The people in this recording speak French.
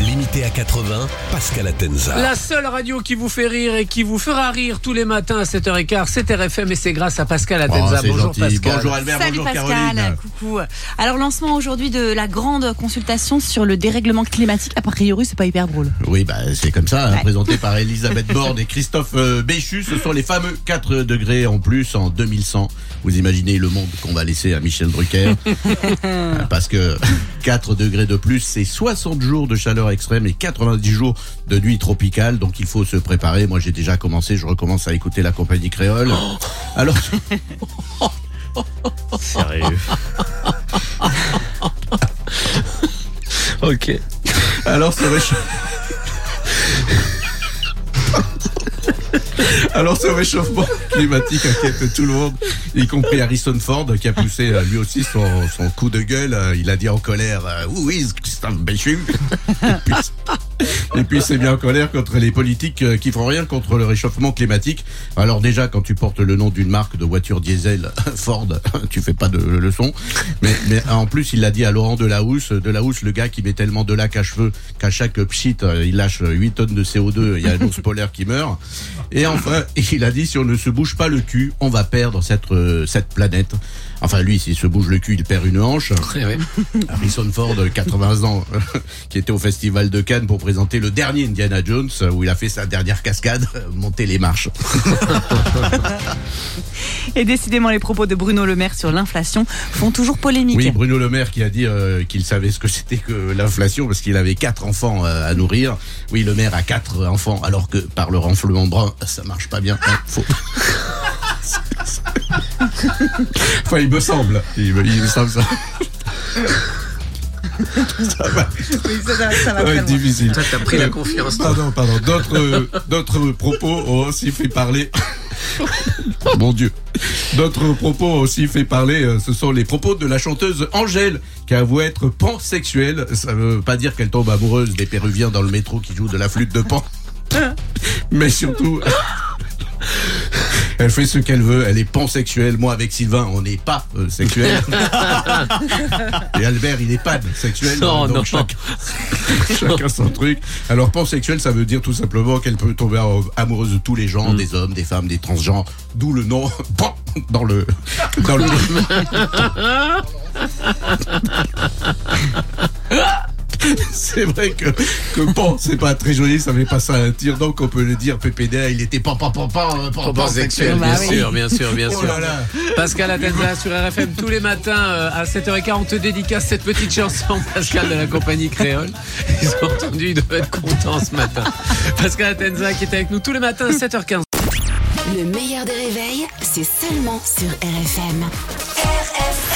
Limité à 80, Pascal Atenza. La seule radio qui vous fait rire et qui vous fera rire tous les matins à 7h15, c'est RFM et c'est grâce à Pascal Atenza. Oh, c'est bonjour gentil. Pascal. Bonjour Albert, Salut bonjour Pascal, Caroline. coucou. Alors lancement aujourd'hui de la grande consultation sur le dérèglement climatique. A priori, c'est pas hyper drôle. Oui, bah, c'est comme ça, hein, Ouais. présenté par Elisabeth Borne et Christophe euh, Béchu. Ce sont les fameux 4 degrés en plus en 2100. Vous imaginez le monde qu'on va laisser à Michel Drucker. Parce que 4 degrés de plus, c'est 60 jours de chaleur extrême et 90 jours de nuit tropicale. Donc il faut se préparer. Moi, j'ai déjà commencé. Je recommence à écouter la compagnie créole. Alors, Sérieux. ok. Alors ce réchauffement. Alors ce réchauffement climatique inquiète tout le monde, y compris Harrison Ford qui a poussé euh, lui aussi son, coup de gueule. Euh, Il a dit en colère is Christophe Béchu Et puis, c'est bien en colère contre les politiques euh, qui font rien contre le réchauffement climatique. Alors déjà quand tu portes le nom d'une marque de voiture diesel Ford, tu fais pas de leçon. Mais, mais en plus il l'a dit à Laurent Delahousse, Delahousse le gars qui met tellement de lac à cheveux qu'à chaque pchit euh, il lâche 8 tonnes de CO2, il y a un ours polaire qui meurt. Et enfin il a dit si on ne se bouge pas le cul, on va perdre cette, euh, cette planète. Enfin lui s'il se bouge le cul il perd une hanche. Harrison Ford, 80 ans, qui était au Festival de Cannes pour présenter le dernier Indiana Jones, où il a fait sa dernière cascade, monter les marches. Et décidément, les propos de Bruno Le Maire sur l'inflation font toujours polémique. Oui, Bruno Le Maire qui a dit euh, qu'il savait ce que c'était que l'inflation parce qu'il avait quatre enfants euh, à nourrir. Oui, le maire a quatre enfants, alors que par le renflement brun, ça marche pas bien. Hein, faut- enfin, il me semble. Il me, il me semble ça. ça va, Oui, ça, va- ça va difficile. Toi, t'as pris la confiance. Pardon, pardon. D'autres, euh, d'autres propos ont aussi fait parler. Mon Dieu. D'autres propos ont aussi fait parler. euh, Ce sont les propos de la chanteuse Angèle, qui avoue être pansexuelle. Ça veut pas dire qu'elle tombe amoureuse des Péruviens dans le métro qui jouent de la flûte de pan. Mais surtout. Elle fait ce qu'elle veut, elle est pansexuelle. Moi, avec Sylvain, on n'est pas euh, sexuel. Et Albert, il est pas sexuel. Non, donc non. Chacun, chacun son truc. Alors, pansexuel, ça veut dire tout simplement qu'elle peut tomber amoureuse de tous les gens, des hommes, des femmes, des transgenres. D'où le nom pan dans le dans le. C'est vrai que, que pan, c'est pas très joli, ça fait pas ça un tir, donc on peut le dire, PPDA, il était pan, pan, pan, pan, pan, Propos sexuel, bien oui. sûr, bien sûr, bien Oh sûr. là là. Pascal Atenza sur RFM tous les matins euh, à 7h15. On te dédicace cette petite chanson, Pascal de la compagnie Créole. Ils ont entendu, ils doivent être contents ce matin. Pascal Atenza qui est avec nous tous les matins à 7h15. Le meilleur des réveils, c'est seulement sur RFM. RFM